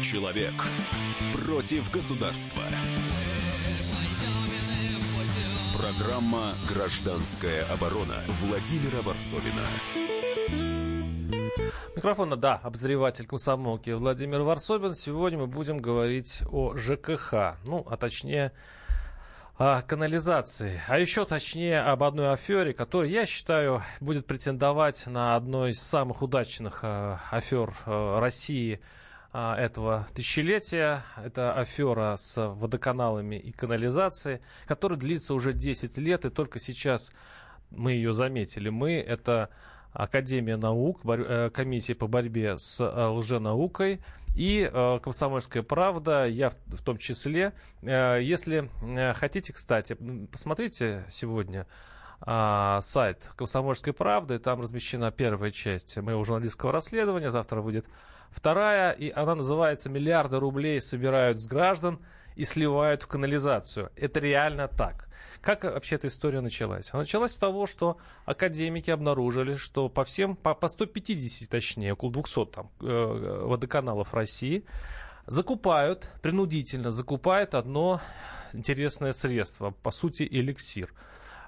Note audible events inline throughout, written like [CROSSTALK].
Человек против государства. Программа «Гражданская оборона» Владимира Варсовина. Микрофона, да, обозреватель комсомолки Владимир Варсобин. Сегодня мы будем говорить о ЖКХ, ну, а точнее о канализации, а еще точнее об одной афере, которая, я считаю, будет претендовать на одной из самых удачных э, афер э, России этого тысячелетия. Это афера с водоканалами и канализацией, которая длится уже 10 лет, и только сейчас мы ее заметили. Мы это Академия наук, э, комиссия по борьбе с э, лженаукой и э, «Комсомольская правда», я в том числе. Если хотите, кстати, посмотрите сегодня а, сайт «Комсомольской правды», там размещена первая часть моего журналистского расследования, завтра выйдет вторая, и она называется «Миллиарды рублей собирают с граждан и сливают в канализацию». Это реально так. Как вообще эта история началась? Она началась с того, что академики обнаружили, что по всем, по, по 150, точнее, около 200 там, э, водоканалов России закупают, принудительно закупают одно интересное средство, по сути, эликсир.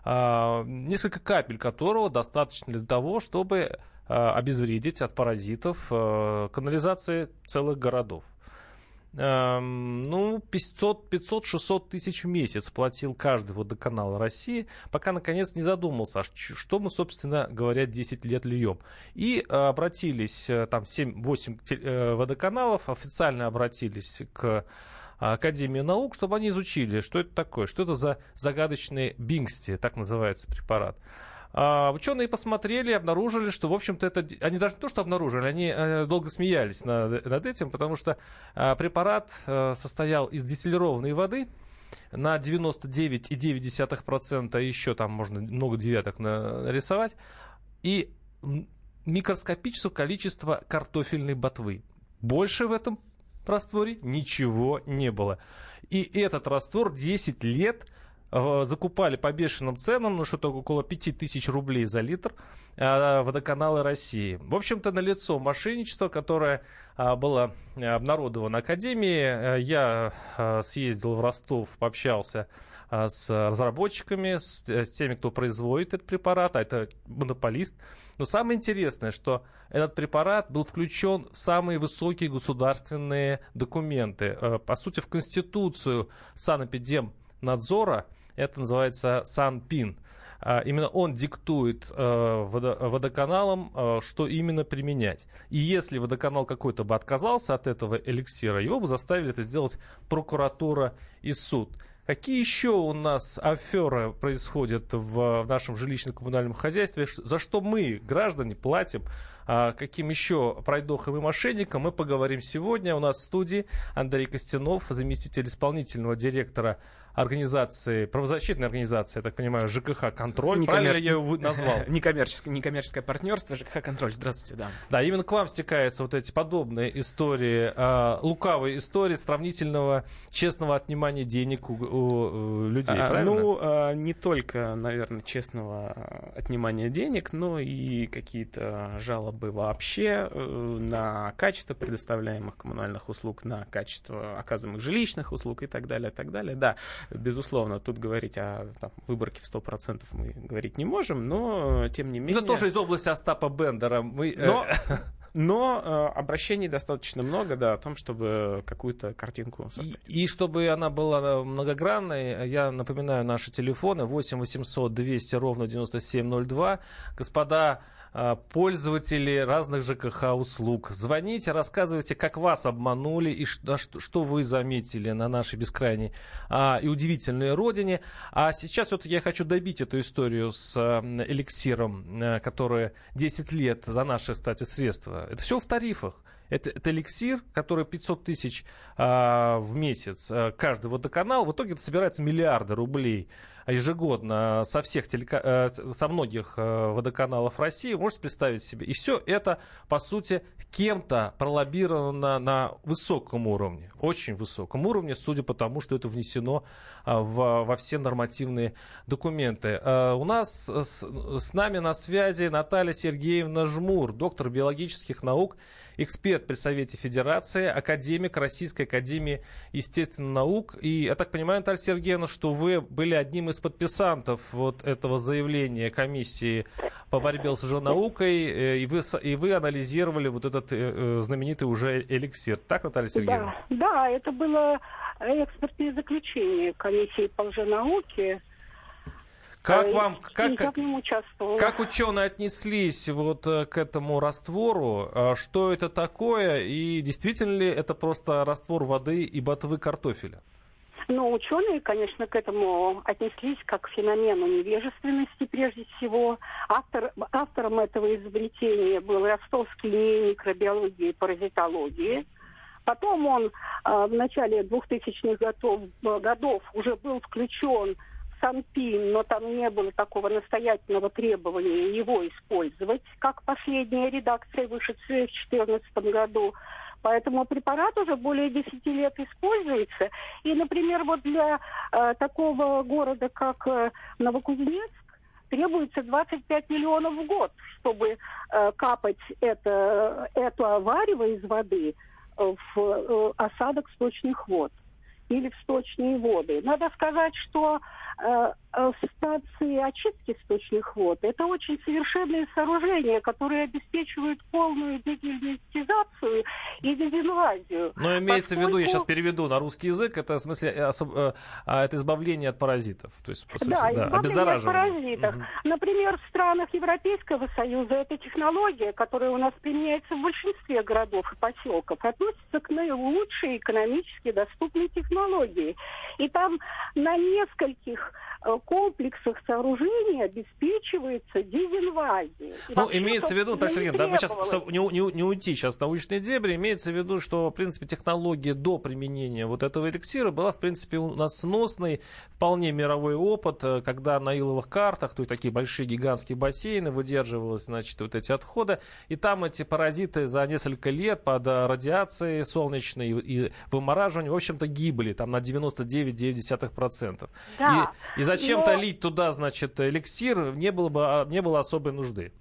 А, несколько капель которого достаточно для того, чтобы а, обезвредить от паразитов а, канализации целых городов. Эм, ну, 500-600 тысяч в месяц платил каждый водоканал России, пока, наконец, не задумался, что мы, собственно говоря, 10 лет льем. И обратились, э, там, 7-8 э, водоканалов официально обратились к Академии наук, чтобы они изучили, что это такое, что это за загадочный Бингсти, так называется препарат. А, ученые посмотрели, обнаружили, что, в общем-то, это... Они даже не то, что обнаружили, они э, долго смеялись над, над этим, потому что а, препарат а, состоял из дистиллированной воды, на 99,9% еще там можно много девяток нарисовать, и микроскопического количества картофельной ботвы. Больше в этом растворе ничего не было. И этот раствор 10 лет Э, закупали по бешеным ценам, ну что-то около 5000 рублей за литр, э, водоканалы России. В общем-то, на лицо мошенничество, которое э, было обнародовано Академией. Я съездил в Ростов, пообщался с разработчиками, с, с теми, кто производит этот препарат, а это монополист. Но самое интересное, что этот препарат был включен в самые высокие государственные документы. По сути, в Конституцию санэпидемнадзора это называется Санпин. А, именно он диктует э, водоканалам, э, что именно применять. И если водоканал какой-то бы отказался от этого эликсира, его бы заставили это сделать прокуратура и суд. Какие еще у нас аферы происходят в нашем жилищно-коммунальном хозяйстве, за что мы, граждане, платим, а каким еще пройдохам и мошенникам, мы поговорим сегодня. У нас в студии Андрей Костянов, заместитель исполнительного директора организации, правозащитной организации, я так понимаю, ЖКХ «Контроль». Некоммер... Правильно я его назвал? [LAUGHS] Некоммерческое, некоммерческое партнерство ЖКХ «Контроль». Здравствуйте, да. Да, именно к вам стекаются вот эти подобные истории, э, лукавые истории сравнительного честного отнимания денег у, у, у людей, а, правильно? Ну, а, не только, наверное, честного отнимания денег, но и какие-то жалобы вообще э, на качество предоставляемых коммунальных услуг, на качество оказываемых жилищных услуг и так далее, и так далее. Да, безусловно, тут говорить о там, выборке в 100% мы говорить не можем, но тем не менее... Это тоже из области Остапа Бендера. Мы, э, но, [LAUGHS] но э, обращений достаточно много, да, о том, чтобы какую-то картинку составить. И, и чтобы она была многогранной, я напоминаю наши телефоны 8 800 200 ровно 9702. Господа пользователи разных ЖКХ услуг. Звоните, рассказывайте, как вас обманули и что, что вы заметили на нашей бескрайней а, и удивительной родине. А сейчас вот я хочу добить эту историю с эликсиром, а, который 10 лет за наши, кстати, средства. Это все в тарифах. Это, это эликсир, который 500 тысяч а, в месяц а, каждый водоканал. В итоге это собирается миллиарды рублей ежегодно со всех телека... Э, со многих э, водоканалов России. Можете представить себе? И все это, по сути, кем-то пролоббировано на высоком уровне, очень высоком уровне, судя по тому, что это внесено а, в, во все нормативные документы. А, у нас с, с нами на связи Наталья Сергеевна Жмур, доктор биологических наук, эксперт при Совете Федерации, академик Российской Академии Естественных Наук. И я так понимаю, Наталья Сергеевна, что вы были одним из подписантов вот этого заявления комиссии по борьбе с лженаукой, э, и вы, и вы анализировали вот этот э, э, знаменитый уже эликсир. Так, Наталья Сергеевна? Да, да это было экспертное заключение комиссии по лженауке. Как вам, как, как, как ученые отнеслись вот к этому раствору? А что это такое? И действительно ли это просто раствор воды и ботвы картофеля? Но ученые, конечно, к этому отнеслись как к феномену невежественности прежде всего. Автор, автором этого изобретения был ростовский НИИ микробиологии и паразитологии. Потом он э, в начале 2000-х годов, годов уже был включен Санпин, но там не было такого настоятельного требования его использовать, как последняя редакция, вышедшая в 2014 году. Поэтому препарат уже более 10 лет используется. И, например, вот для э, такого города, как э, Новокузнецк, требуется 25 миллионов в год, чтобы э, капать это, это варево из воды в э, осадок сточных вод или в сточные воды. Надо сказать, что э, э, станции очистки сточных вод это очень совершенные сооружения, которые обеспечивают полную дегельминтизацию и дезинвазию. Но имеется поскольку... в виду, я сейчас переведу на русский язык, это в смысле э, особ... Э, а, это избавление от паразитов. То есть, по сути, да, да избавление от паразитов. Угу. Например, в странах Европейского Союза эта технология, которая у нас применяется в большинстве городов и поселков, относится к наилучшей экономически доступной технологии. И там на нескольких комплексах сооружений обеспечивается дезинвазия. ну, имеется в виду, Наталья Сергеевна, да, мы сейчас, чтобы не, не, не уйти сейчас в научные дебри, имеется в виду, что, в принципе, технология до применения вот этого эликсира была, в принципе, у нас сносной, вполне мировой опыт, э, когда на иловых картах, то есть такие большие гигантские бассейны, выдерживалось, значит, вот эти отходы, и там эти паразиты за несколько лет под э, радиацией солнечной и вымораживанием, в общем-то, гибли, там на 99,9%. Да. И, и за зачем-то Но... лить туда, значит, эликсир, не было бы а, не было особой нужды.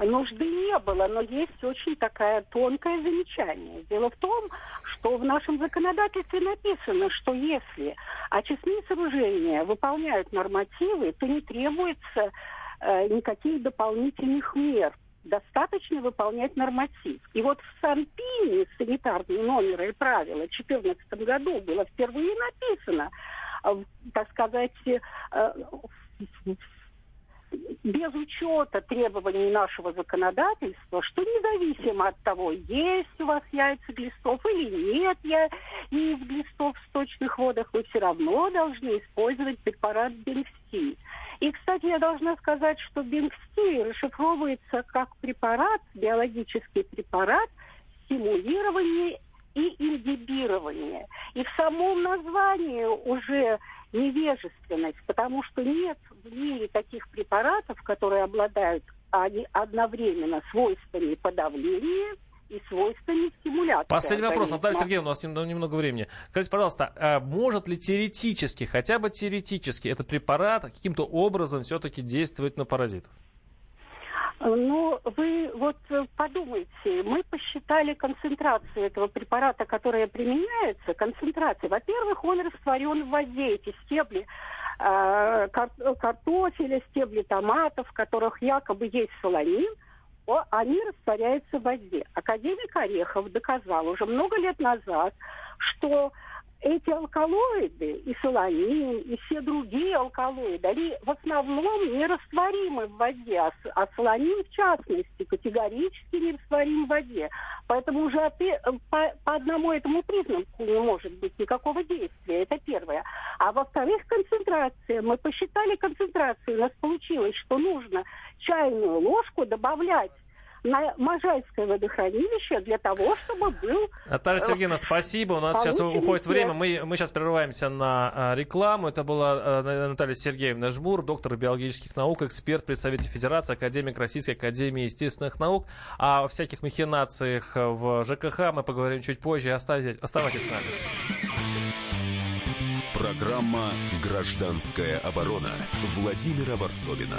Нужды не было, но есть очень такая тонкое замечание. Дело в том, что в нашем законодательстве написано, что если очистные сооружения выполняют нормативы, то не требуется э, никаких дополнительных мер. Достаточно выполнять норматив. И вот в Санпине санитарные номеры и правила в 2014 году было впервые написано, так сказать, э, без учета требований нашего законодательства, что независимо от того, есть у вас яйца глистов или нет я яиц глистов в сточных водах, вы все равно должны использовать препарат бенксти. И, кстати, я должна сказать, что бенксти расшифровывается как препарат, биологический препарат стимулирования и ингибирование. И в самом названии уже невежественность, потому что нет в мире таких препаратов, которые обладают они одновременно свойствами подавления и свойствами стимуляции. Последний вопрос, Наталья Сергеевна, у нас немного времени. Скажите, пожалуйста, а может ли теоретически, хотя бы теоретически, этот препарат каким-то образом все-таки действовать на паразитов? Ну, вы вот подумайте, мы посчитали концентрацию этого препарата, которая применяется, концентрация. Во-первых, он растворен в воде, эти стебли э, картофеля, стебли томатов, в которых якобы есть солонин, они растворяются в воде. Академик Орехов доказал уже много лет назад, что эти алкалоиды, и солонин, и все другие алкалоиды, они в основном нерастворимы в воде, а, а солонин, в частности, категорически не растворим в воде. Поэтому уже по, по одному этому признаку не может быть никакого действия. Это первое. А во-вторых, концентрация. Мы посчитали концентрацию. У нас получилось, что нужно чайную ложку добавлять на Можайское водохранилище для того, чтобы был... Наталья э, Сергеевна, спасибо. У нас сейчас уходит время. Мы, мы сейчас прерываемся на а, рекламу. Это была а, Наталья Сергеевна Жмур, доктор биологических наук, эксперт при Совете Федерации, академик Российской Академии естественных наук. А о всяких махинациях в ЖКХ мы поговорим чуть позже. Оставайтесь, оставайтесь с нами. Программа «Гражданская оборона» Владимира Варсовина.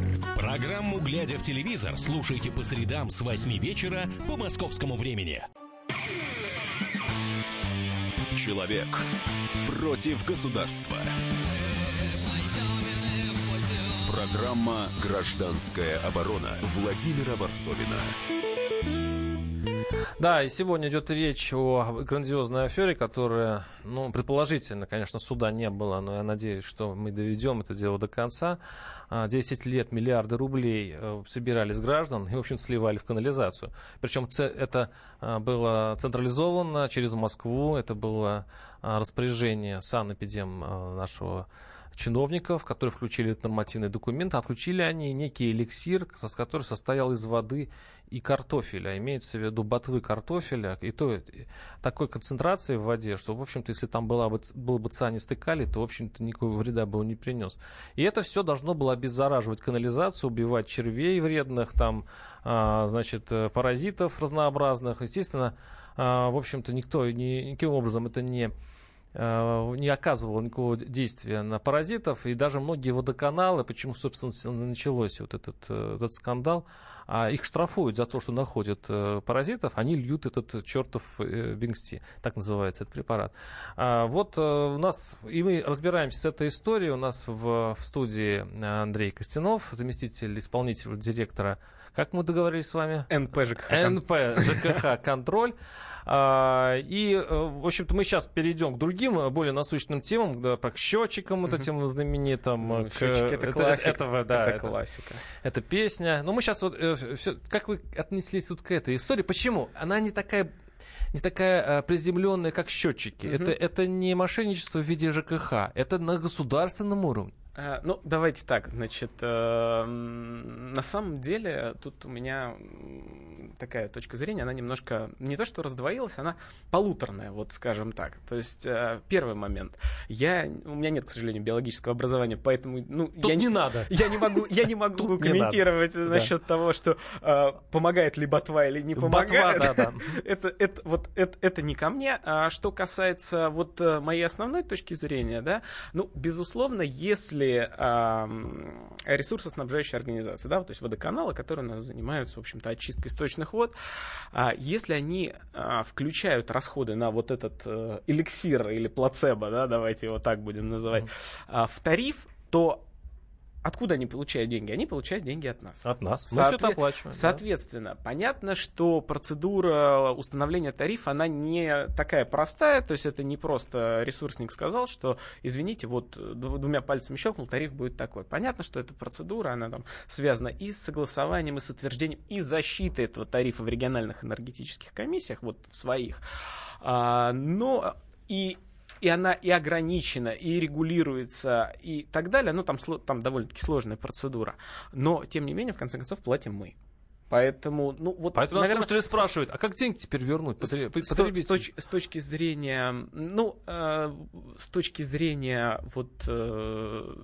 Программу «Глядя в телевизор» слушайте по средам с 8 вечера по московскому времени. Человек против государства. Программа «Гражданская оборона» Владимира Варсовина. Да, и сегодня идет речь о грандиозной афере, которая, ну, предположительно, конечно, суда не было, но я надеюсь, что мы доведем это дело до конца. 10 а, лет миллиарды рублей э, собирали с граждан и, в общем, сливали в канализацию. Причем это а, было централизовано через Москву, это было а, распоряжение санэпидем нашего чиновников, которые включили этот нормативный документ, а включили они некий эликсир, который состоял из воды и картофеля, имеется в виду ботвы картофеля, и то такой концентрации в воде, что, в общем-то, если там была бы, был бы цианистый калий, то, в общем-то, никакого вреда бы он не принес. И это все должно было обеззараживать канализацию, убивать червей вредных, там, а, значит, э, паразитов разнообразных. Естественно, а, в общем-то, никто ни, никаким образом это не не оказывало никакого действия на паразитов, и даже многие водоканалы, почему, собственно, началось вот этот, э, этот скандал, а их штрафуют за то, что находят э, паразитов, они льют этот чертов Бингсти, так называется этот препарат. А вот у нас, и мы разбираемся с этой историей, у нас в, в студии Андрей Костянов, заместитель исполнительного директора, как мы договорились с вами? НП ЖКХ. НП ЖКХ «Контроль». А, и, э, в общем-то, мы сейчас перейдем к другим, э, более насущным темам, да, к счетчикам вот этим знаменитым. Ну, к... Счетчики это, классика. Этого, да, это, это классика. Это песня. Но мы сейчас вот... Э, все, как вы отнеслись вот к этой истории? Почему? Она не такая не такая а, приземленная, как счетчики. Угу. Это, это не мошенничество в виде ЖКХ, это на государственном уровне. Э, ну, давайте так, значит, э, на самом деле тут у меня такая точка зрения, она немножко не то что раздвоилась, она полуторная, вот скажем так. То есть э, первый момент, я у меня нет, к сожалению, биологического образования, поэтому ну тут я не надо, я не могу, я не могу [LAUGHS] комментировать насчет того, что помогает ли ботва или не помогает. [LAUGHS] Это это вот это это не ко мне. А что касается вот моей основной точки зрения, да, ну безусловно, если э, ресурсоснабжающие организации, да, то есть водоканалы, которые у нас занимаются, в общем-то, очисткой источных вод, э, если они э, включают расходы на вот этот э, эликсир или плацебо, да, давайте его так будем называть, э, в тариф, то Откуда они получают деньги? Они получают деньги от нас. От нас. Мы Соответ... все это оплачиваем. Соответственно, да. понятно, что процедура установления тарифа, она не такая простая, то есть это не просто ресурсник сказал, что, извините, вот двумя пальцами щелкнул, тариф будет такой. Понятно, что эта процедура, она там связана и с согласованием, и с утверждением, и защитой этого тарифа в региональных энергетических комиссиях, вот в своих. А, но и и она и ограничена, и регулируется, и так далее. Ну, там, там довольно-таки сложная процедура. Но, тем не менее, в конце концов, платим мы. Поэтому, ну вот, Поэтому наверное, слушатели спрашивают, а как деньги теперь вернуть потребителю? С, с, точ, с точки зрения, ну, э, с точки зрения вот э,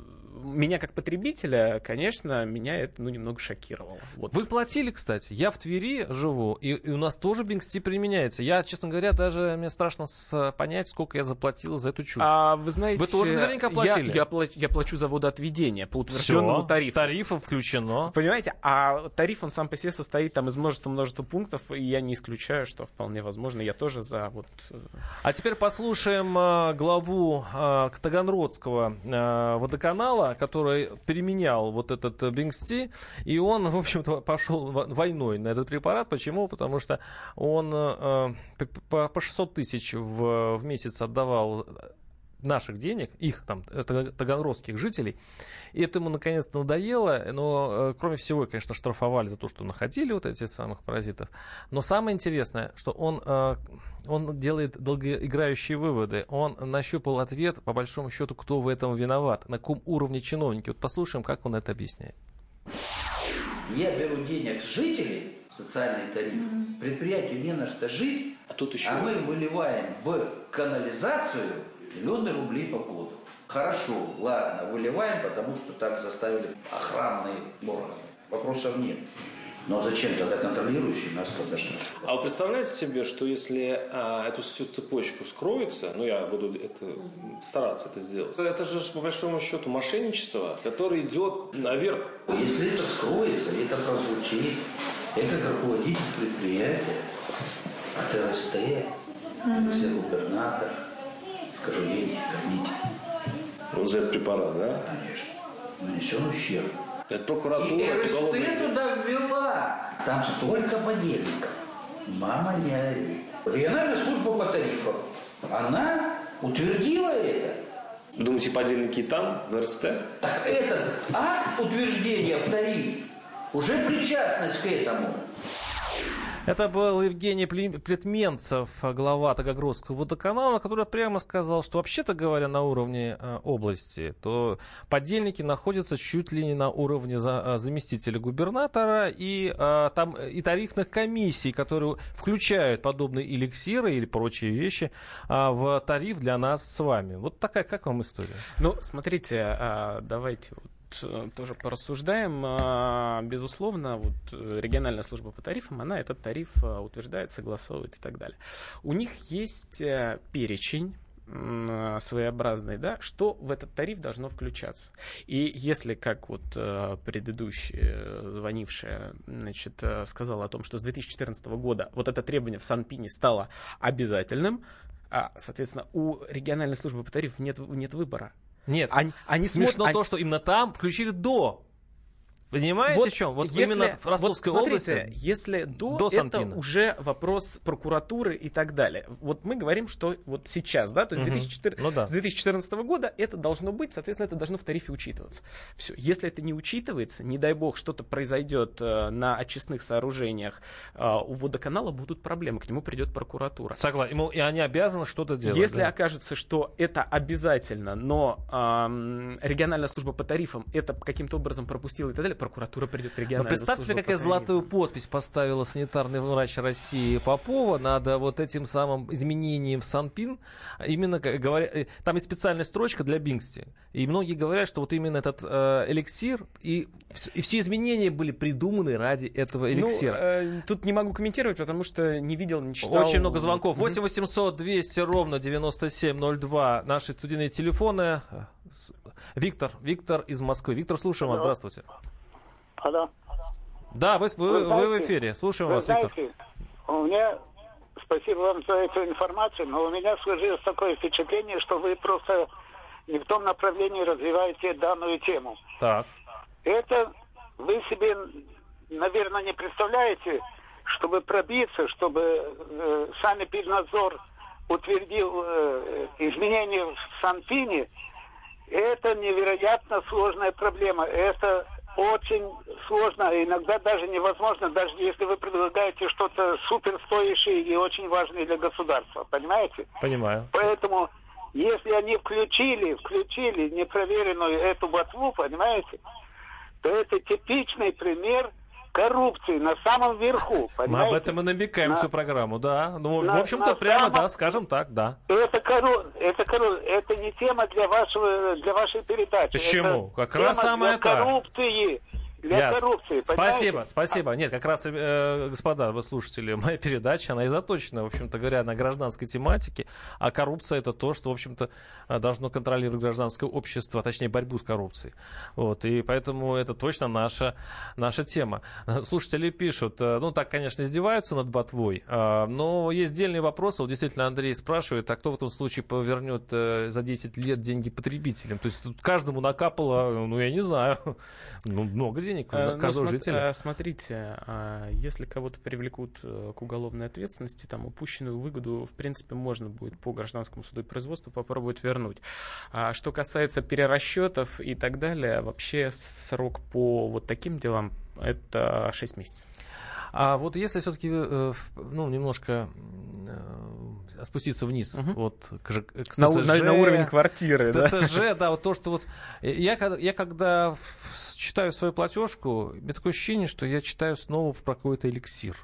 меня как потребителя, конечно, меня это ну, немного шокировало. Вот. Вы платили, кстати. Я в Твери живу, и, и у нас тоже Бинксти применяется. Я, честно говоря, даже мне страшно с, понять, сколько я заплатил за эту чушь. А вы знаете... Вы тоже наверняка платили. Я, я, плачу, я плачу за водоотведение по утвержденному Все, тарифу. Тарифом включено. Понимаете? А тариф, он сам по себе состоит там из множества-множества пунктов, и я не исключаю, что вполне возможно, я тоже за вот... Э, а теперь послушаем э, главу э, Таганродского э, водоканала Который применял вот этот Бингсти, и он, в общем-то, пошел войной на этот препарат. Почему? Потому что он э, по 600 тысяч в, в месяц отдавал наших денег, их там, таганрогских жителей. И это ему наконец-то надоело, но э, кроме всего, конечно, штрафовали за то, что находили вот этих самых паразитов. Но самое интересное, что он, э, он делает долгоиграющие выводы. Он нащупал ответ, по большому счету, кто в этом виноват, на каком уровне чиновники. Вот послушаем, как он это объясняет. Я беру денег с жителей, социальный тариф, mm-hmm. предприятию не на что жить, а, тут еще... а мы выливаем в канализацию миллионы рублей по году. Хорошо, ладно, выливаем, потому что так заставили охранные органы. Вопросов нет. Но зачем тогда контролирующие нас должны? А вы представляете себе, что если а, эту всю цепочку скроется, ну я буду это, стараться это сделать, это же по большому счету мошенничество, которое идет наверх. Если это скроется, это прозвучит, я как руководитель предприятия от РСТ, mm-hmm. губернатор, скажу, верните. Он за этот препарат, да? Конечно. Нанесен ущерб. Это прокуратура, И РСТ туда ввела. Там столько подельников. Мама не ори. Региональная служба по тарифам. Она утвердила это. Думаете, подельники там, в РСТ? Так этот акт утверждения в тариф уже причастность к этому. Это был Евгений Плетменцев, глава Таганрогского водоканала, который прямо сказал, что вообще-то говоря на уровне э, области, то подельники находятся чуть ли не на уровне э, заместителя губернатора и э, там и тарифных комиссий, которые включают подобные эликсиры или прочие вещи в тариф для нас с вами. Вот такая, как вам история? Ну, смотрите, а, давайте вот тоже порассуждаем. А, безусловно, вот э, региональная служба по тарифам, она этот тариф э, утверждает, согласовывает и так далее. У них есть перечень своеобразный, да, что в этот тариф должно включаться. И если, как вот предыдущая звонившая, значит, сказала о том, что с 2014 года вот это требование в Санпине стало обязательным, а, соответственно, у региональной службы по тарифам нет, нет выбора. Нет, они, они смешно смотрят, то, что именно там включили до Понимаете, вот в чем? Вот если, именно в Ростовской вот смотрите, области. Если до, до это уже вопрос прокуратуры и так далее. Вот мы говорим, что вот сейчас, да, то есть угу. 2014, ну, да. с 2014 года это должно быть, соответственно, это должно в тарифе учитываться. Все. Если это не учитывается, не дай бог, что-то произойдет э, на очистных сооружениях, э, у водоканала будут проблемы, к нему придет прокуратура. Согласен. И они обязаны что-то делать. Если да? окажется, что это обязательно, но э, региональная служба по тарифам это каким-то образом пропустила и так далее, прокуратура придет в региональную Но представьте себе, какая золотую подпись поставила санитарный врач России Попова над вот этим самым изменением в Санпин. Именно, говоря, э, там есть специальная строчка для Бингсти. И многие говорят, что вот именно этот э, эликсир и, и все изменения были придуманы ради этого ну, эликсира. Ну, э, тут не могу комментировать, потому что не видел, не читал. Очень много звонков. 8 800 200 ровно 9702 наши студийные телефоны. Виктор, Виктор из Москвы. Виктор, слушаем вас. Здравствуйте. Алло. Да, вы, вы, вы, знаете, вы в эфире. Слушаем вас, знаете, Виктор. У меня, спасибо вам за эту информацию, но у меня сложилось такое впечатление, что вы просто не в том направлении развиваете данную тему. Так. Это вы себе, наверное, не представляете, чтобы пробиться, чтобы э, сами Пирнадзор утвердил э, изменения в Санпине, это невероятно сложная проблема. Это очень сложно, иногда даже невозможно, даже если вы предлагаете что-то суперстоящее и очень важное для государства, понимаете? Понимаю. Поэтому, если они включили, включили непроверенную эту ботву, понимаете, то это типичный пример коррупции на самом верху. Понимаете? Мы об этом и намекаем на, всю программу, да. Ну, на, в общем-то, прямо, самом... да, скажем так, да. Это, корру... это, корру... это не тема для, вашего... для вашей передачи. Почему? Это как раз самое для коррупции. Для Ясно. коррупции. Спасибо, понимаете? спасибо. Нет, как раз, э, господа, вы слушатели, моя передача, она и заточена, в общем-то говоря, на гражданской тематике, а коррупция это то, что, в общем-то, э, должно контролировать гражданское общество, а точнее борьбу с коррупцией. Вот, и поэтому это точно наша, наша тема. Слушатели пишут, э, ну, так, конечно, издеваются над ботвой, э, но есть дельные вопросы. Вот действительно Андрей спрашивает, а кто в этом случае повернет э, за 10 лет деньги потребителям? То есть тут каждому накапало, ну, я не знаю, [LAUGHS] ну, много денег Э, ну, каждого смо- жителя. э, Смотрите, а, если кого-то привлекут э, к уголовной ответственности, там упущенную выгоду, в принципе, можно будет по гражданскому суду и производству попробовать вернуть. А что касается перерасчетов и так далее, вообще срок по вот таким делам это 6 месяцев. А вот если все-таки, ну, немножко э, спуститься вниз, Мгм. вот к, к На, ТСЖ, на- на уровень квартиры, да? ТСЖ, да, вот то, что вот... Я, я когда читаю свою платежку, у меня такое ощущение, что я читаю снова про какой-то эликсир.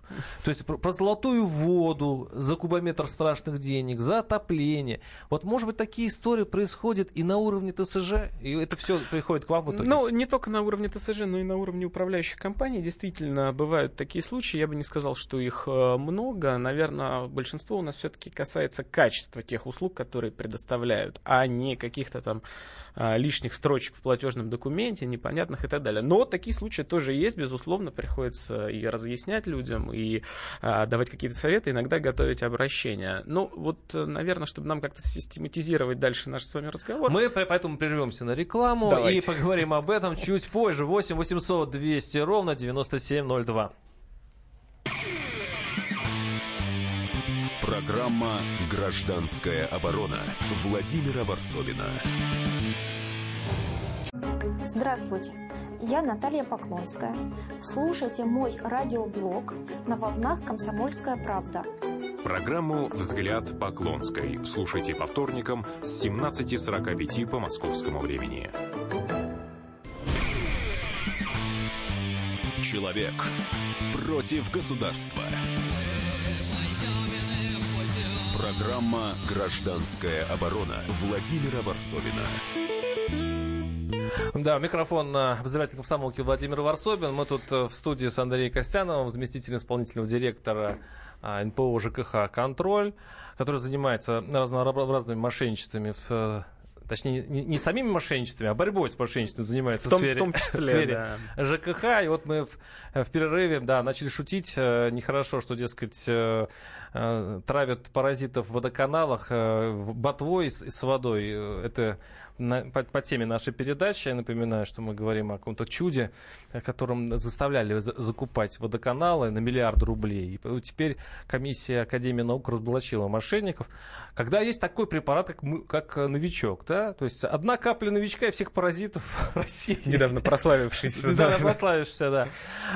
То есть про, про золотую воду, за кубометр страшных денег, за отопление. Вот, может быть, такие истории происходят и на уровне ТСЖ, и это все приходит к вам в итоге? Ну, не только на уровне ТСЖ, но и на уровне управляющих компаний. Действительно, бывают такие случаи. Я бы не сказал, что их э, много. Наверное, большинство у нас все-таки касается качества тех услуг, которые предоставляют, а не каких-то там а, лишних строчек в платежном документе, непонятных и так далее. Но такие случаи тоже есть, безусловно, приходится и разъяснять людям, и а, давать какие-то советы, иногда готовить обращения. Ну, вот, наверное, чтобы нам как-то систематизировать дальше наш с вами разговор. Мы по- поэтому прервемся на рекламу Давайте. и поговорим об этом чуть позже. 8 800 200 ровно 9702. Программа «Гражданская оборона» Владимира Варсовина. Здравствуйте, я Наталья Поклонская. Слушайте мой радиоблог на волнах «Комсомольская правда». Программу «Взгляд Поклонской» слушайте по вторникам с 17.45 по московскому времени. Человек против государства. Программа «Гражданская оборона» Владимира Варсовина. Да, микрофон на обозреватель комсомолки Владимир Варсобин. Мы тут э, в студии с Андреем Костяновым, заместителем исполнительного директора а, НПО ЖКХ «Контроль», который занимается разнообразными мошенничествами в э, Точнее, не, не самими мошенничествами, а борьбой с мошенничеством занимается В том, в сфере, в том числе, [LAUGHS] в сфере да. ЖКХ. И вот мы в, в перерыве, да, начали шутить. э, Нехорошо, что, дескать, э, э, травят паразитов в водоканалах э, ботвой с, с водой. Э, Это на- по, по теме нашей передачи. Я напоминаю, что мы говорим о каком-то чуде, о котором заставляли за- закупать водоканалы на миллиард рублей. И теперь комиссия Академии наук разоблачила мошенников. Когда есть такой препарат, как, мы- как э, новичок, да, то есть одна капля новичка и всех паразитов [LAUGHS] России. Недавно прославившийся. Да, да. прославишься, да.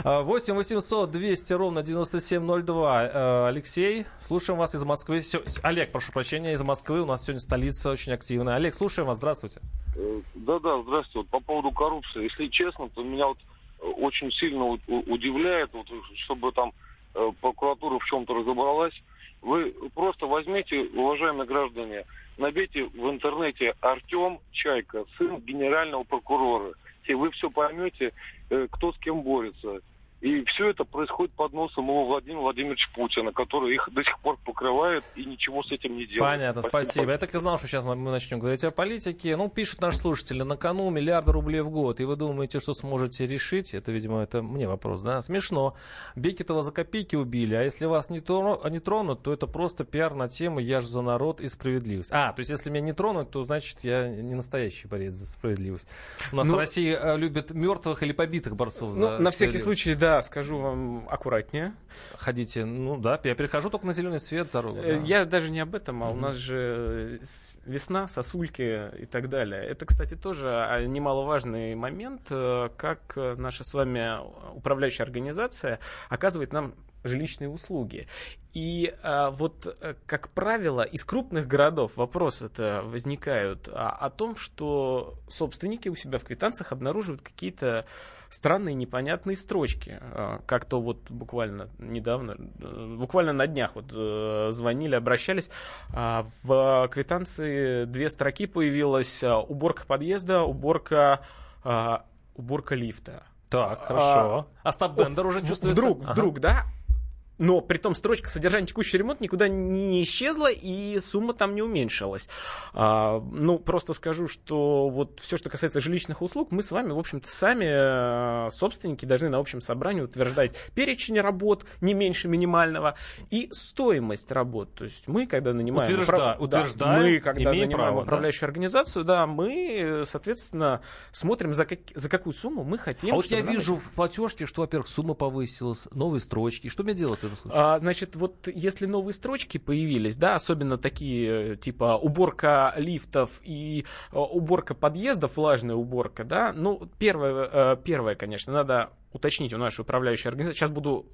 А, 8 800 200 ровно 9702. Э, Алексей, слушаем вас из Москвы. Сё- Олег, прошу прощения, из Москвы. У нас сегодня столица очень активная. Олег, слушаем вас. Здравствуйте. Э, Да-да, здравствуйте. Вот по поводу коррупции. Если честно, то меня вот э, очень сильно удивляет, вот, чтобы там э, прокуратура в чем-то разобралась. Вы просто возьмите, уважаемые граждане, набейте в интернете Артем Чайка, сын генерального прокурора. И вы все поймете, кто с кем борется. И все это происходит под носом его Владимира Владимировича Путина, который их до сих пор покрывает и ничего с этим не делает. Понятно, спасибо. Я так и знал, что сейчас мы начнем говорить о политике. Ну, пишут наши слушатели, на кону миллиарды рублей в год. И вы думаете, что сможете решить? Это, видимо, это мне вопрос, да? Смешно. Бекетова за копейки убили, а если вас не, тро- не тронут, то это просто пиар на тему «Я же за народ и справедливость». А, то есть если меня не тронут, то значит я не настоящий борец за справедливость. У нас Ну- в России э, любят мертвых или побитых борцов за Ну, на всякий случай, да, скажу вам аккуратнее. Ходите, ну да, я перехожу только на зеленый свет дорогу. Да. Я даже не об этом, а у Мгм. нас же э, весна, сосульки и так далее. Это, кстати, тоже а, немаловажный момент, э, как э, наша с вами управляющая организация оказывает нам жилищные услуги. И а, вот, как правило, из крупных городов вопросы-то возникают а, о том, что собственники у себя в квитанциях обнаруживают какие-то странные непонятные строчки. А, Как то вот буквально недавно, э, буквально на днях вот э, звонили, обращались. а, В квитанции две строки появилась а, уборка подъезда, уборка, уборка лифта. Так, хорошо. А, Остап Бендер уже чувствуется? Вдруг, ага. вдруг, да? Но при том строчка содержания текущий ремонт никуда не исчезла, и сумма там не уменьшилась. А, ну, просто скажу, что вот все, что касается жилищных услуг, мы с вами, в общем-то, сами, э, собственники, должны на общем собрании утверждать перечень работ не меньше минимального и стоимость работ. То есть мы, когда нанимаем... Утвержда... Управ... Утверждаем, да, мы, когда нанимаем право, управляющую да? организацию, да, мы, соответственно, смотрим, за, как... за какую сумму мы хотим. А вот я вижу в платежке, что, во-первых, сумма повысилась, новые строчки. Что мне делать? Этом случае? А, значит, вот если новые строчки появились, да, особенно такие, типа уборка лифтов и а, уборка подъездов, влажная уборка, да, ну, первое, э, первое, конечно, надо уточнить у нашей управляющей организации. Сейчас буду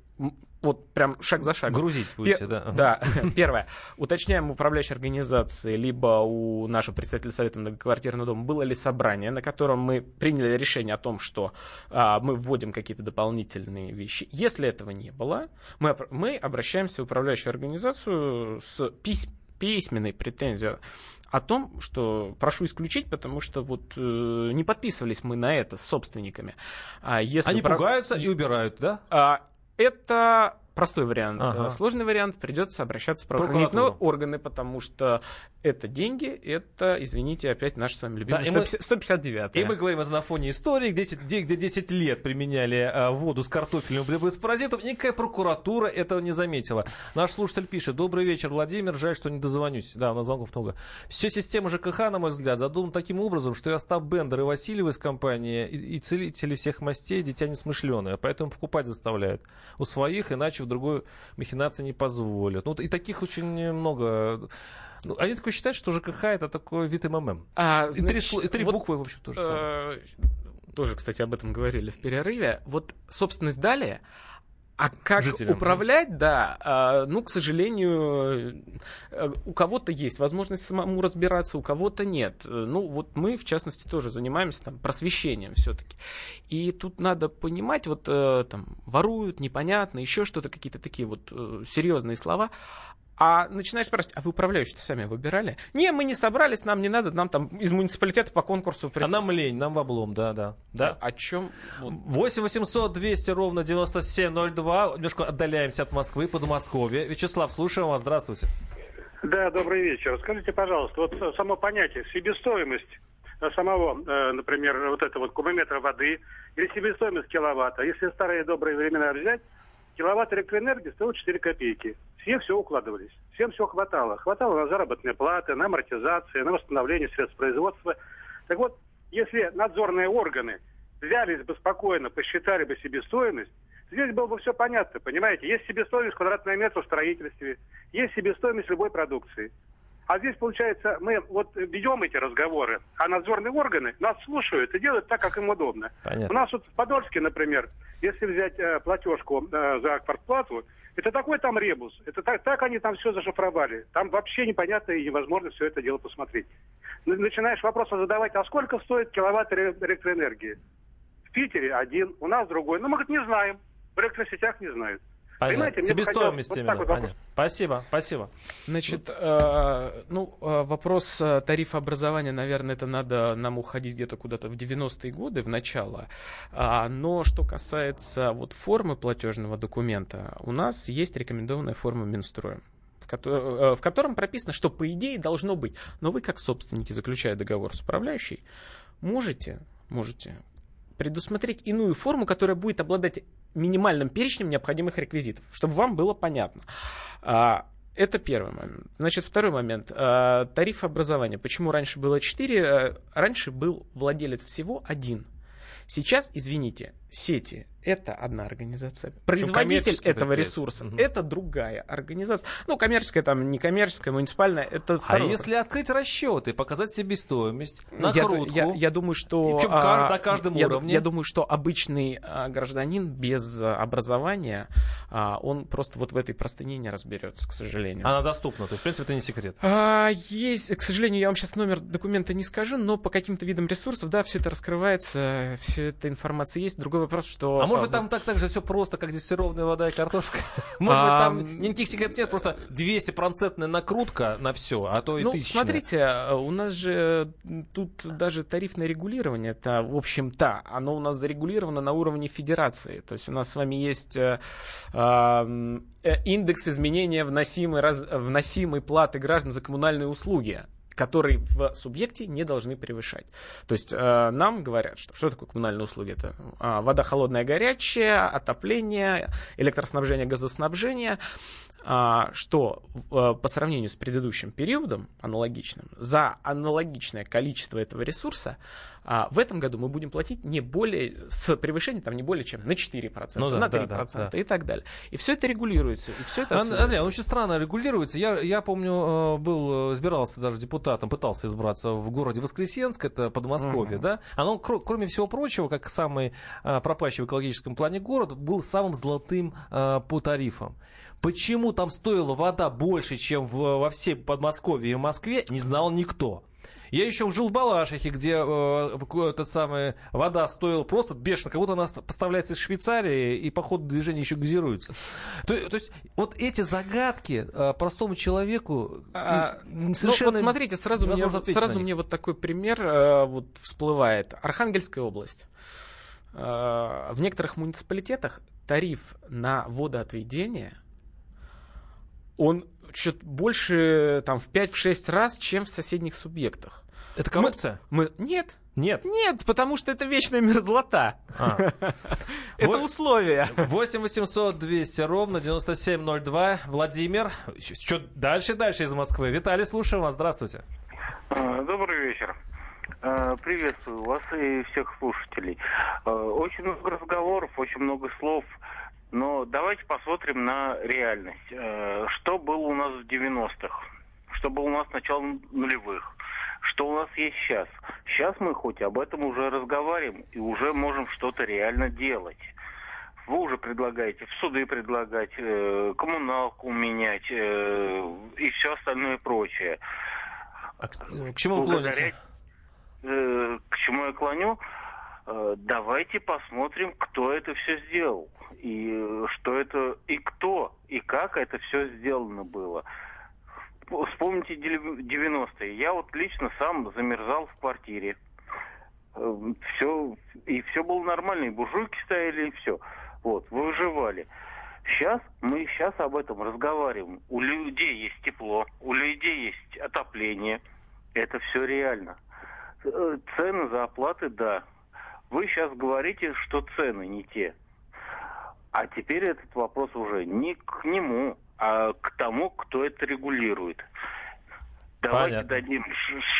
вот прям шаг за шагом. Грузить будете, Пер- да? Да. [LAUGHS] Первое. Уточняем у управляющей организации, либо у нашего председателя совета многоквартирного дома, было ли собрание, на котором мы приняли решение о том, что а, мы вводим какие-то дополнительные вещи. Если этого не было, мы, мы обращаемся в управляющую организацию с пись- письменной претензией о том, что прошу исключить, потому что вот э, не подписывались мы на это с собственниками. А если Они про... пугаются и убирают, да? А, это простой вариант. Ага. Сложный вариант придется обращаться в правоохранительные органы, потому что это деньги, это, извините, опять наш с вами любимый да, 150, 159 И мы говорим это на фоне истории, где 10, где 10 лет применяли а, воду с картофелем борьбы с паразитом, никакая прокуратура этого не заметила. Наш слушатель пишет, добрый вечер, Владимир, жаль, что не дозвонюсь. Да, у нас звонков много. Все система ЖКХ, на мой взгляд, задумана таким образом, что и Остап Бендер, и Васильев из компании, и, и целители всех мастей, дитя несмышленые, поэтому покупать заставляют у своих, иначе в другую махинации не позволят. Ну, и таких очень много. Ну, они такое считают, что ЖКХ это такой вид МММ. А, и, значит, три, и три вот, буквы, в общем, тоже. Э, тоже, кстати, об этом говорили в перерыве. Вот собственность далее, а как Жителям, управлять, да, а, ну, к сожалению, э, у кого-то есть возможность самому разбираться, у кого-то нет. Ну, вот мы, в частности, тоже занимаемся там просвещением все-таки. И тут надо понимать, вот э, там воруют, непонятно, еще что-то, какие-то такие вот серьезные слова. А начинаешь спрашивать, а вы управляющие сами выбирали? Не, мы не собрались, нам не надо, нам там из муниципалитета по конкурсу прислали. А нам лень, нам в облом, да, да. да? А, о чем? 8 800 200 ровно 9702. Немножко отдаляемся от Москвы, Подмосковье. Вячеслав, слушаем вас, здравствуйте. Да, добрый вечер. Скажите, пожалуйста, вот само понятие себестоимость э, самого, э, например, вот этого вот кубометра воды или себестоимость киловатта. Если старые добрые времена взять, киловатт электроэнергии стоил 4 копейки. Все все укладывались. Всем все хватало. Хватало на заработные платы, на амортизации, на восстановление средств производства. Так вот, если надзорные органы взялись бы спокойно, посчитали бы себестоимость, здесь было бы все понятно, понимаете? Есть себестоимость квадратного метра в строительстве, есть себестоимость любой продукции. А здесь, получается, мы вот ведем эти разговоры, а надзорные органы нас слушают и делают так, как им удобно. Понятно. У нас вот в Подольске, например, если взять э, платежку э, за квартплату, это такой там ребус. Это так, так они там все зашифровали. Там вообще непонятно и невозможно все это дело посмотреть. Начинаешь вопросы задавать, а сколько стоит киловатт электроэнергии? В Питере один, у нас другой. Ну, мы, говорит, не знаем. В электросетях не знают. Понятно. Себестоимость именно. Вот вот спасибо, спасибо. Значит, э, ну, э, вопрос э, тарифа образования, наверное, это надо нам уходить где-то куда-то в 90-е годы, в начало. А, но что касается вот формы платежного документа, у нас есть рекомендованная форма Минстроем в котором прописано, что по идее должно быть. Но вы, как собственники, заключая договор с управляющей, можете, можете предусмотреть иную форму, которая будет обладать минимальным перечнем необходимых реквизитов, чтобы вам было понятно. А, это первый момент. Значит, второй момент. А, тариф образования. Почему раньше было 4? А, раньше был владелец всего один. Сейчас, извините, сети это одна организация. Производитель этого ресурса угу. это другая организация. Ну, коммерческая, там, некоммерческая, муниципальная, это А если открыть расчеты, показать себестоимость, накрутку? Я, я, я думаю, что... Причем а, на каждом я, уровне. Я думаю, что обычный а, гражданин без образования, а, он просто вот в этой простыне не разберется, к сожалению. Она доступна, то есть, в принципе, это не секрет. А, есть, к сожалению, я вам сейчас номер документа не скажу, но по каким-то видам ресурсов, да, все это раскрывается, все эта информация есть. Другой вопрос, что... А может быть, там так, так же все просто, как дистиллированная вода и картошка? [LAUGHS] Может быть, там никаких секретов нет, просто 200-процентная накрутка на все, а то и Ну, смотрите, у нас же тут даже тарифное регулирование, это, в общем-то, оно у нас зарегулировано на уровне федерации. То есть у нас с вами есть э, э, индекс изменения вносимой, раз, вносимой платы граждан за коммунальные услуги которые в субъекте не должны превышать. То есть э, нам говорят, что что такое коммунальные услуги? Это э, вода холодная, горячая, отопление, электроснабжение, газоснабжение что э, по сравнению с предыдущим периодом, аналогичным, за аналогичное количество этого ресурса а, в этом году мы будем платить не более, с превышением там не более чем на 4%, Ну да, на да, 3% да, да. и так далее. И все это регулируется. И все это Ан- Андрей, он очень странно регулируется. Я, я помню, э, был, э, избирался даже депутатом, пытался избраться в городе Воскресенск, это Подмосковье, Мгм. да? Оно, кро- кроме всего прочего, как самый пропащий в экологическом плане город, был самым золотым по тарифам. Почему там стоила вода больше, чем в- во всей Подмосковье и Москве, не знал никто. Я еще жил в Балашихе, где э, этот самый, вода стоила просто бешено, как будто она поставляется из Швейцарии и по ходу движения еще газируется. То, то есть вот эти загадки э, простому человеку А, м, ну, совершенно вот смотрите, сразу, мне, сразу мне вот такой пример э, вот всплывает. Архангельская область. Э, в некоторых муниципалитетах тариф на водоотведение, он чуть больше там в 5-6 раз, чем в соседних субъектах. Это коррупция? Мы, мы- нет. Нет. Нет, потому что это вечная мерзлота. А. [LAUGHS] Это условие. 8 800 200 ровно 9702. Владимир. Что дальше, дальше из Москвы. Виталий, слушаем вас. Здравствуйте. А, Добрый вечер. А, Приветствую вас и всех слушателей. А, Очень много разговоров, очень много слов, но давайте посмотрим на реальность. А, Что было у нас в 90-х? Что было у нас в начале нулевых? Что у нас есть сейчас? Сейчас мы хоть об этом уже разговариваем и уже можем что-то реально делать. Вы уже предлагаете в суды предлагать, э, коммуналку менять э, и все остальное прочее. А к, к чему клоните? Э, к чему я клоню? Э, давайте посмотрим, кто это все сделал. И э, что это, и кто, и как это все сделано было. Вспомните дел- 90-е. Я вот лично сам замерзал в квартире. Все, и все было нормально, и буржуйки стояли, и все. Вот, выживали. Сейчас мы сейчас об этом разговариваем. У людей есть тепло, у людей есть отопление. Это все реально. Э, Цены за оплаты, да. Вы сейчас говорите, что цены не те. А теперь этот вопрос уже не к нему, а к тому, кто это регулирует. Давайте Понятно. дадим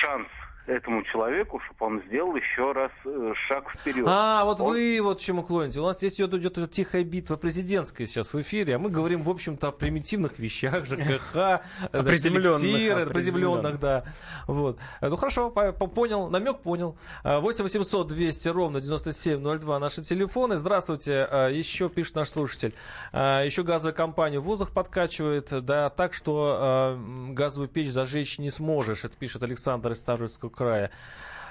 шанс этому человеку, чтобы он сделал еще раз э, шаг вперед. А, вот Он- вы вот к чему клоните. У нас здесь идет, идет тихая битва президентская сейчас в эфире, а мы говорим, в общем-то, о примитивных вещах, ЖКХ, приземленных, приземленных, да. Вот. Ну хорошо, по- по- понял, намек понял. А, 8 800 200 ровно 9702 наши телефоны. Здравствуйте, А, еще пишет наш слушатель. А, Еще газовая компания в воздух подкачивает, да, так что а, газовую печь зажечь не сможешь. Это пишет Александр из Ставропольского края.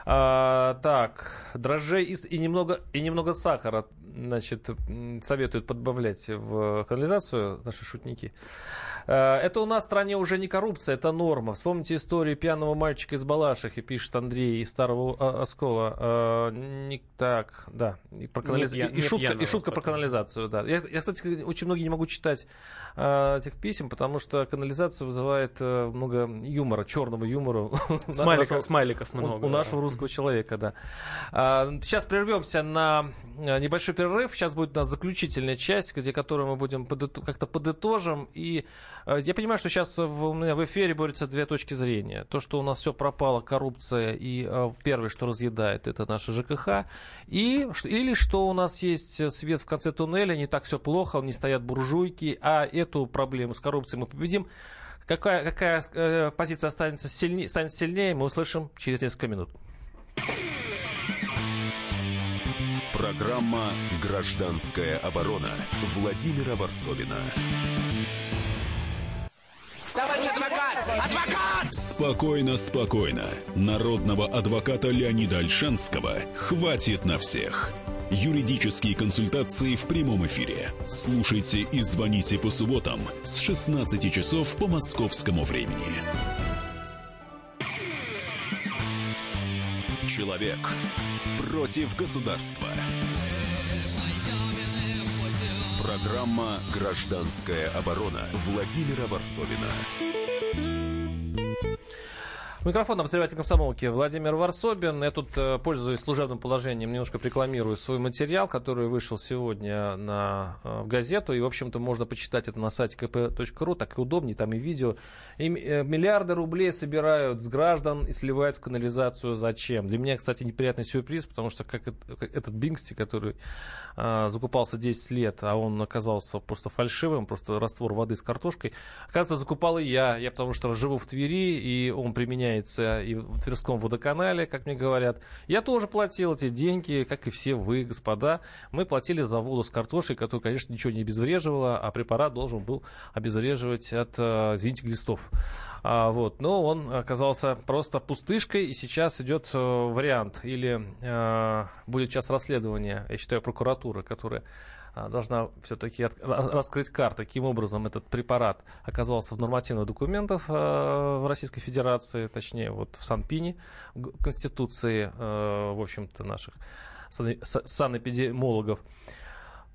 А, так, дрожжей и, и немного, и немного сахара, значит, советуют подбавлять в канализацию наши шутники. А, это у нас в стране уже не коррупция, это норма. Вспомните историю пьяного мальчика из Балашихи, пишет Андрей из Старого Оскола. А, не, так, да. И, про канализ- пья- и- не шутка, и шутка про канализацию, да. Я, я, кстати, очень многие не могу читать а, этих писем, потому что канализация вызывает много юмора, черного юмора. [LAUGHS] у Смайликов- нашего- смайликов у- много, У да. нашего русского человека, да. Сейчас прервемся на небольшой перерыв. Сейчас будет у нас заключительная часть, где которую мы будем как-то подытожим. И а, я понимаю, что сейчас в, у меня в эфире борются две точки зрения. То, что у нас все пропало, коррупция, и а, первое, что разъедает, это наше ЖКХ. И, или что у нас есть свет в конце туннеля, не так все плохо, не стоят буржуйки, а эту проблему с коррупцией мы победим. Какая, какая э, позиция останется сильнее, станет сильнее, мы услышим через несколько минут. Программа «Гражданская оборона» Владимира Варсовина. Товарищ адвокат! Адвокат! Спокойно, спокойно. Народного адвоката Леонида Альшанского хватит на всех. Юридические консультации в прямом эфире. Слушайте и звоните по субботам с 16 часов по московскому времени. Человек против государства. Программа «Гражданская оборона» Владимира Варсовина. Микрофон обозреватель комсомолки Владимир Варсобин. Я тут, э, пользуясь служебным положением, немножко рекламирую свой материал, который вышел сегодня на, э, в газету. И, в общем-то, можно почитать это на сайте kp.ru. Так и удобнее, там и видео. И э, миллиарды рублей собирают с граждан и сливают в канализацию. Зачем? Для меня, кстати, неприятный сюрприз, потому что как этот Бингсти, который закупался 10 лет, а он оказался просто фальшивым, просто раствор воды с картошкой, оказывается, закупал и я. Я потому что живу в Твери, и он применяет меняется и в Тверском водоканале, как мне говорят. Я тоже платил эти деньги, как и все вы, господа. Мы платили за воду с картошей, которая, конечно, ничего не обезвреживала, а препарат должен был обезвреживать от, э, извините, глистов. А, вот. Но он оказался просто пустышкой, и сейчас идет э, вариант. Или э, будет час расследования, я считаю, прокуратуры, которая а, должна все-таки раскрыть карты, каким образом этот препарат оказался в нормативных документах э, в Российской Федерации, точнее вот в Санпине, в Конституции, э, в общем-то, наших санэпидемиологов.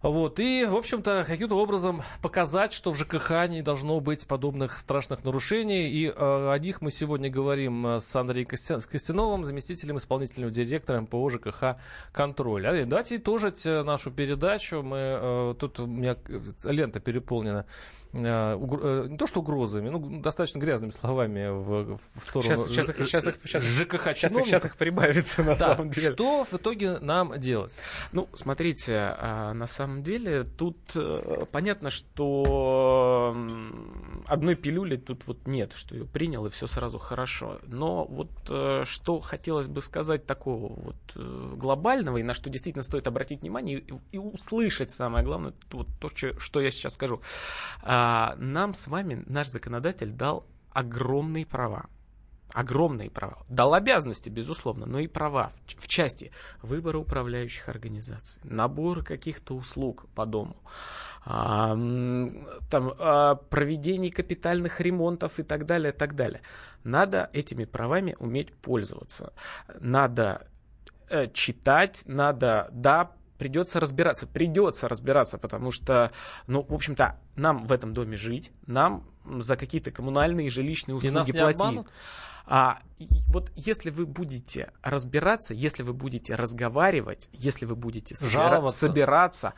Вот, и, в общем-то, каким-то образом показать, что в ЖКХ не должно быть подобных страшных нарушений. И э, о них мы сегодня говорим э, с Андреем Костяновым, заместителем исполнительного директора МПО ЖКХ «Контроль». Андрей, давайте итожить э, нашу передачу. Мы, э, тут у меня лента переполнена Э, э, не то что угрозами, ну, достаточно грязными словами в, в сторону сейчас, сейчас, их, сейчас, их, сейчас, ЖКХ сейчас, их, сейчас их прибавится на да. самом деле. Что в итоге нам делать? Ну, смотрите, а, на самом деле тут э, понятно, что одной пилюли тут вот нет, что ее принял и все сразу хорошо. Но вот что хотелось бы сказать такого вот глобального и на что действительно стоит обратить внимание и, и услышать самое главное, вот то, что, что я сейчас скажу. А, нам с вами наш законодатель дал огромные права. Огромные права. Дал обязанности, безусловно, но и права в, в части выбора управляющих организаций, набора каких-то услуг по дому, а, там, а, проведение капитальных ремонтов и так далее, так далее. Надо этими правами уметь пользоваться. Надо э, читать, надо, да, придется разбираться, придется разбираться, потому что, ну, в общем-то, нам в этом доме жить, нам за какие-то коммунальные и жилищные услуги платить. А вот если вы будете разбираться, если вы будете разговаривать, если вы будете собира- собираться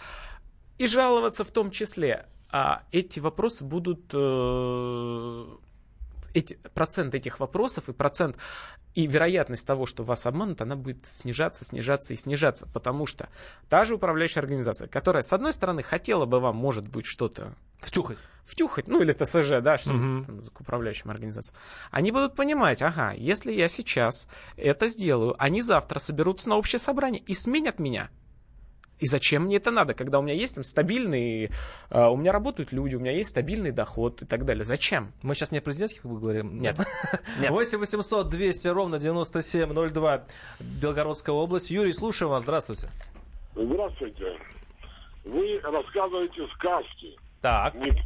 и жаловаться в том числе, а эти вопросы будут э, эти, процент этих вопросов и процент и вероятность того, что вас обманут, она будет снижаться, снижаться и снижаться, потому что та же управляющая организация, которая, с одной стороны, хотела бы вам, может быть, что-то... Втюхать. Втюхать, ну или ТСЖ, да, что угу. там, к управляющим организациям. Они будут понимать, ага, если я сейчас это сделаю, они завтра соберутся на общее собрание и сменят меня. И зачем мне это надо, когда у меня есть там стабильный, э, у меня работают люди, у меня есть стабильный доход и так далее. Зачем? Мы сейчас не о президентских говорим? Нет. [LAUGHS] Нет. 8 800 200 ровно 9702 Белгородская область. Юрий, слушаем вас. Здравствуйте. Здравствуйте. Вы рассказываете сказки. Так. Ник-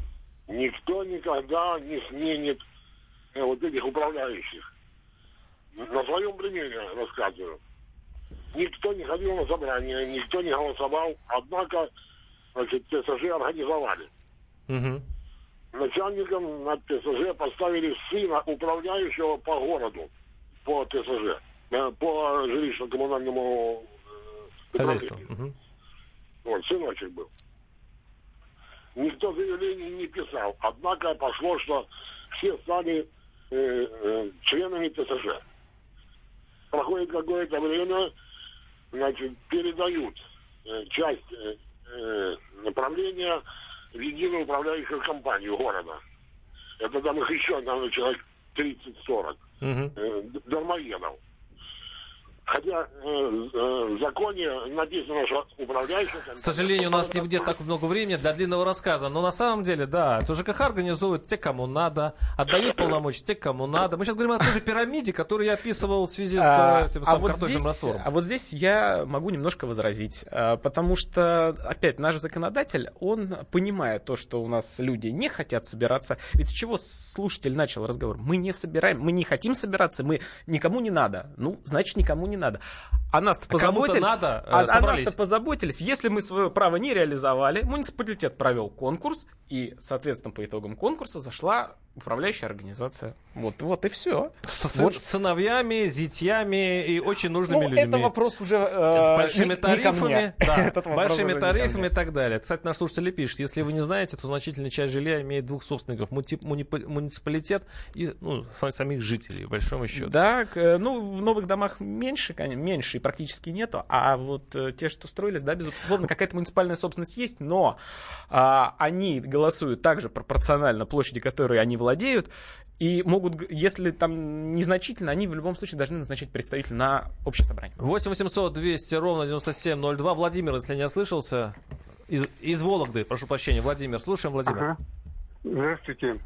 никто никогда не сменит э, вот этих управляющих. На своем примере рассказываю. Никто не ходил на собрание, никто не голосовал, однако значит, ТСЖ организовали. Угу. Начальником на ТСЖ поставили сына управляющего по городу, по ТСЖ, э, по жилищно-коммунальному э, хозяйству. Угу. Вот, сыночек был. Никто заявлений не писал, однако пошло, что все стали э, э, членами ТСЖ. Проходит какое-то время, значит, передают э, часть э, э, направления в единую управляющую компанию города. Это там их еще, наверное, человек 30-40 угу. дармоедов. Хотя э, э, в законе написано, что управляющий... К сожалению, у нас не будет так много времени для длинного рассказа. Но на самом деле, да, то ЖКХ организует те, кому надо, отдают полномочия те, кому надо. Мы сейчас говорим о той же пирамиде, которую я описывал в связи с а, этим а самым вот картофельным здесь, раствором. А вот здесь я могу немножко возразить, а, потому что, опять, наш законодатель, он понимает то, что у нас люди не хотят собираться. Ведь с чего слушатель начал разговор? Мы не собираем, мы не хотим собираться, мы никому не надо. Ну, значит, никому не надо. А нас-то А позаботились. надо, э, а собрались. нас-то позаботились. Если мы свое право не реализовали, муниципалитет провел конкурс, и, соответственно, по итогам конкурса зашла управляющая организация. Вот, вот и все. С сын- сыновьями, зятьями и очень нужными Ну, людьми. это вопрос уже э, с большими не- не тарифами, мне. да, [LAUGHS] большими не тарифами и так далее. Кстати, наш слушатель пишет, если вы не знаете, то значительная часть жилья имеет двух собственников, мути- мунип- муниципалитет и ну, сам- самих жителей, большому счету. Да, э, ну, в новых домах меньше, конечно, меньше практически нету, а вот э, те, что строились, да, безусловно, какая-то муниципальная собственность есть, но а, они голосуют также пропорционально площади, которой они владеют, и могут, если там незначительно, они в любом случае должны назначить представителя на общее собрание. 8 800 200 ровно 9702. Владимир, если не ослышался, из, из Вологды, прошу прощения. Владимир, слушаем, Владимир. Ага. Здравствуйте.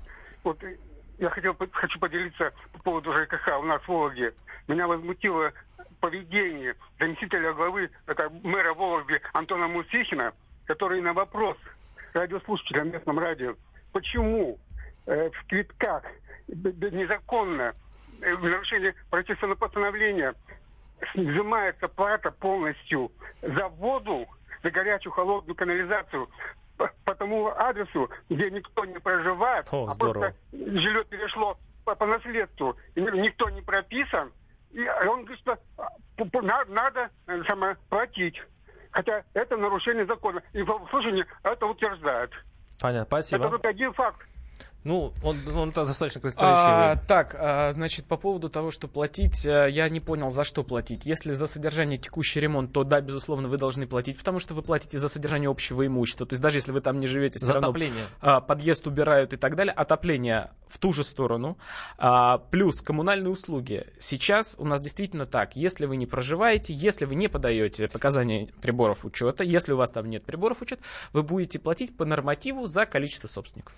Вот э, я хотел, по- хочу поделиться по поводу ЖКХ у нас в Вологде. Меня возмутило поведение заместителя главы, это мэра Вологды Антона Мусихина, который на вопрос радиослушателя в местном радио, почему э, в Квитках незаконно, э, в нарушении правительственного постановления, взимается плата полностью за воду, за горячую холодную канализацию по, по тому адресу, где никто не проживает, О, а здорово. просто жилье перешло по, по наследству, никто не прописан, и он говорит, что а, надо э, самое, платить. Хотя это нарушение закона. И в слушании это утверждает. Понятно, спасибо. Это только один факт. Ну, он, он достаточно А, красноречивый. так, а, значит, по поводу того, что платить, э, я не понял, за что платить. Если за содержание текущий ремонт, то да, безусловно, вы должны платить, потому что вы платите за содержание общего имущества. То есть даже если вы там не живете, все За равно отопление. а, подъезд убирают и так далее. Отопление в ту же сторону. А, плюс коммунальные услуги. Сейчас у нас действительно так. Если вы не проживаете, если вы не подаете показания приборов учета, если у вас там нет приборов учета, вы будете платить по нормативу за количество собственников.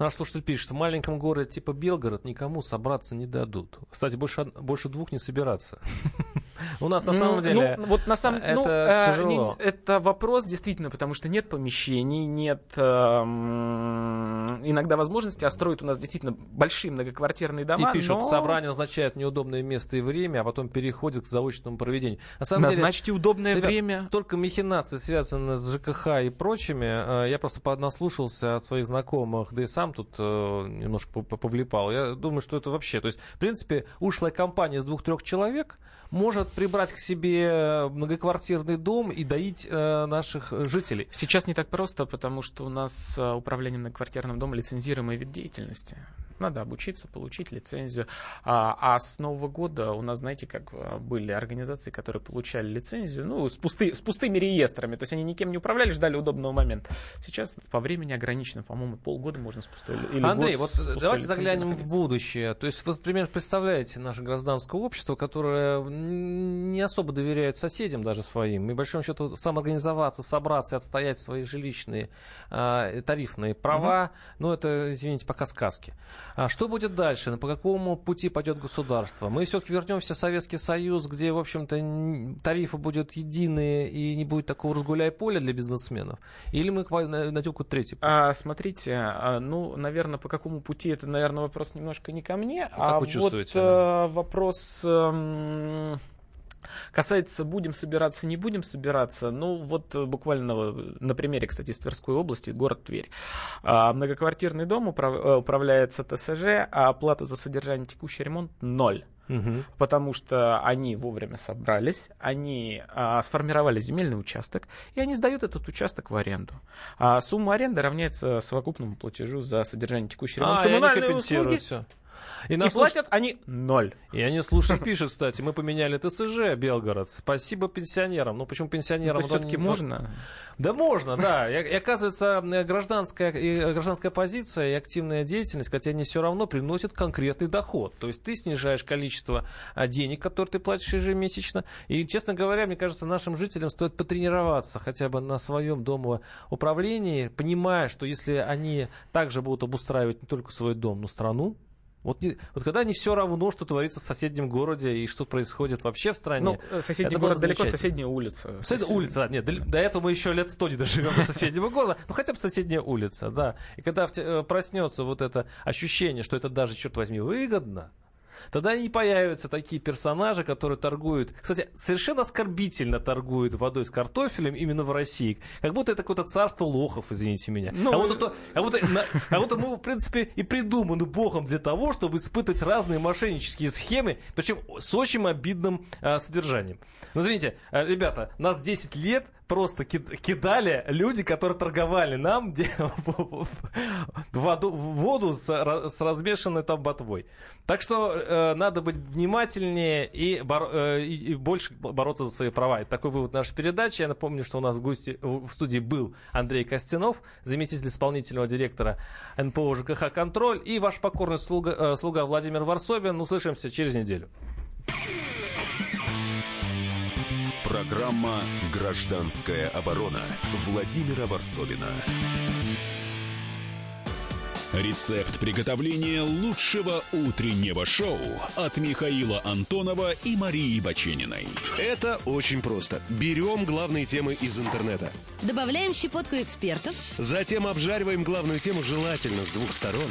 Наш слушатель пишет, в маленьком городе типа Белгород никому собраться не дадут. Кстати, больше, больше двух не собираться. [LAUGHS] У нас на самом Ну, деле ну, вот на самом ну, это э, тяжело. не- это вопрос действительно, потому что нет помещений, нет эм, иногда возможности, а строят у нас действительно большие многоквартирные дома. И пишут, но собрание назначает неудобное место и время, а потом переходит к заочному проведению. На самом Назначьте деле, удобное ребят, время. Столько махинаций связано с ЖКХ и прочими. Э, Я просто поднаслушался от своих знакомых, да и сам тут э, немножко по- по- повлипал. Я думаю, что это вообще... То есть, в принципе, ушлая компания из двух-трех человек может прибрать к себе многоквартирный дом и доить э, наших э, жителей. Сейчас не так просто, потому что у нас э, управление многоквартирным домом лицензируемый вид деятельности. Надо обучиться, получить лицензию. А, а с Нового года у нас, знаете, как э, были организации, которые получали лицензию, ну, с, пусты- с пустыми реестрами. То есть они никем не управляли, ждали удобного момента. Сейчас по времени ограничено, по-моему, полгода можно с пустой или Андрей, год вот с давайте заглянем в находиться. будущее. То есть вы примерно представляете наше гражданское общество, которое не особо доверяет соседям даже своим. И, большому счету, самоорганизоваться, собраться и отстоять свои жилищные а, тарифные права, ну, это, извините, пока сказки. А что будет дальше? По какому пути пойдет государство? Мы все-таки вернемся в Советский Союз, где, в общем-то, тарифы будут единые и не будет такого разгуляй поля для бизнесменов? Или мы на- найдем какой-то третий путь? А, смотрите, а, ну, наверное, по какому пути, это, наверное, вопрос немножко не ко мне, а, вы вот чувствуете, э, вопрос эм, касается, будем собираться, не будем собираться. Ну, вот э, буквально э, на примере, кстати, из Тверской области, город Тверь. А, многоквартирный дом э, управляется ТСЖ, а оплата за содержание текущий ремонт ноль. Мгм. Потому что они вовремя собрались, они а, сформировали земельный участок, и они сдают этот участок в аренду. А сумма аренды равняется совокупному платежу за содержание текущей ремонт. А, компенсируют услуги. всё. И, и платят они ноль. И они, слушай, пишут, кстати, мы поменяли ТСЖ, Белгород. Спасибо пенсионерам. Ну, почему пенсионерам? Ну, все-таки можно? Да можно, да. И, и оказывается, гражданская, и гражданская позиция и активная деятельность, хотя они все равно приносят конкретный доход. То есть ты снижаешь количество а, денег, которые ты платишь ежемесячно. И, честно говоря, мне кажется, нашим жителям стоит потренироваться хотя бы на своем домоуправлении, понимая, что если они также будут обустраивать не только свой дом, но страну, вот, не, вот когда не все равно, что творится в соседнем городе и что происходит вообще в стране. Ну, э, соседний город далеко, соседняя улица. Соседняя улица, да, нет, до, до этого мы еще лет сто не доживем до соседнего города, ну хотя бы соседняя улица, да. И когда э, проснется вот это ощущение, что это даже, черт возьми, выгодно, Тогда и появятся такие персонажи, которые торгуют, кстати, совершенно оскорбительно торгуют водой с картофелем именно в России. Как будто это какое-то царство лохов, извините меня. Ну, а, вот это, а, вот, а вот мы, в принципе, и придуманы Богом для того, чтобы испытывать разные мошеннические схемы, причем с очень обидным а, содержанием. Ну, извините, а, ребята, нас 10 лет просто кидали люди, которые торговали нам [LAUGHS] воду, воду с, с размешанной там ботвой. Так что э, надо быть внимательнее и, бор, э, и, больше бороться за свои права. Это такой вывод нашей передачи. Я напомню, что у нас в, гости, в студии был Андрей Костянов, заместитель исполнительного директора НПО ЖКХ «Контроль» и ваш покорный слуга, э, слуга Владимир Варсобин. Услышимся через неделю. Программа «Гражданская оборона» Владимира Варсовина. Рецепт приготовления лучшего утреннего шоу от Михаила Антонова и Марии Бачениной. Это очень просто. Берем главные темы из интернета. Добавляем щепотку экспертов. Затем обжариваем главную тему желательно с двух сторон.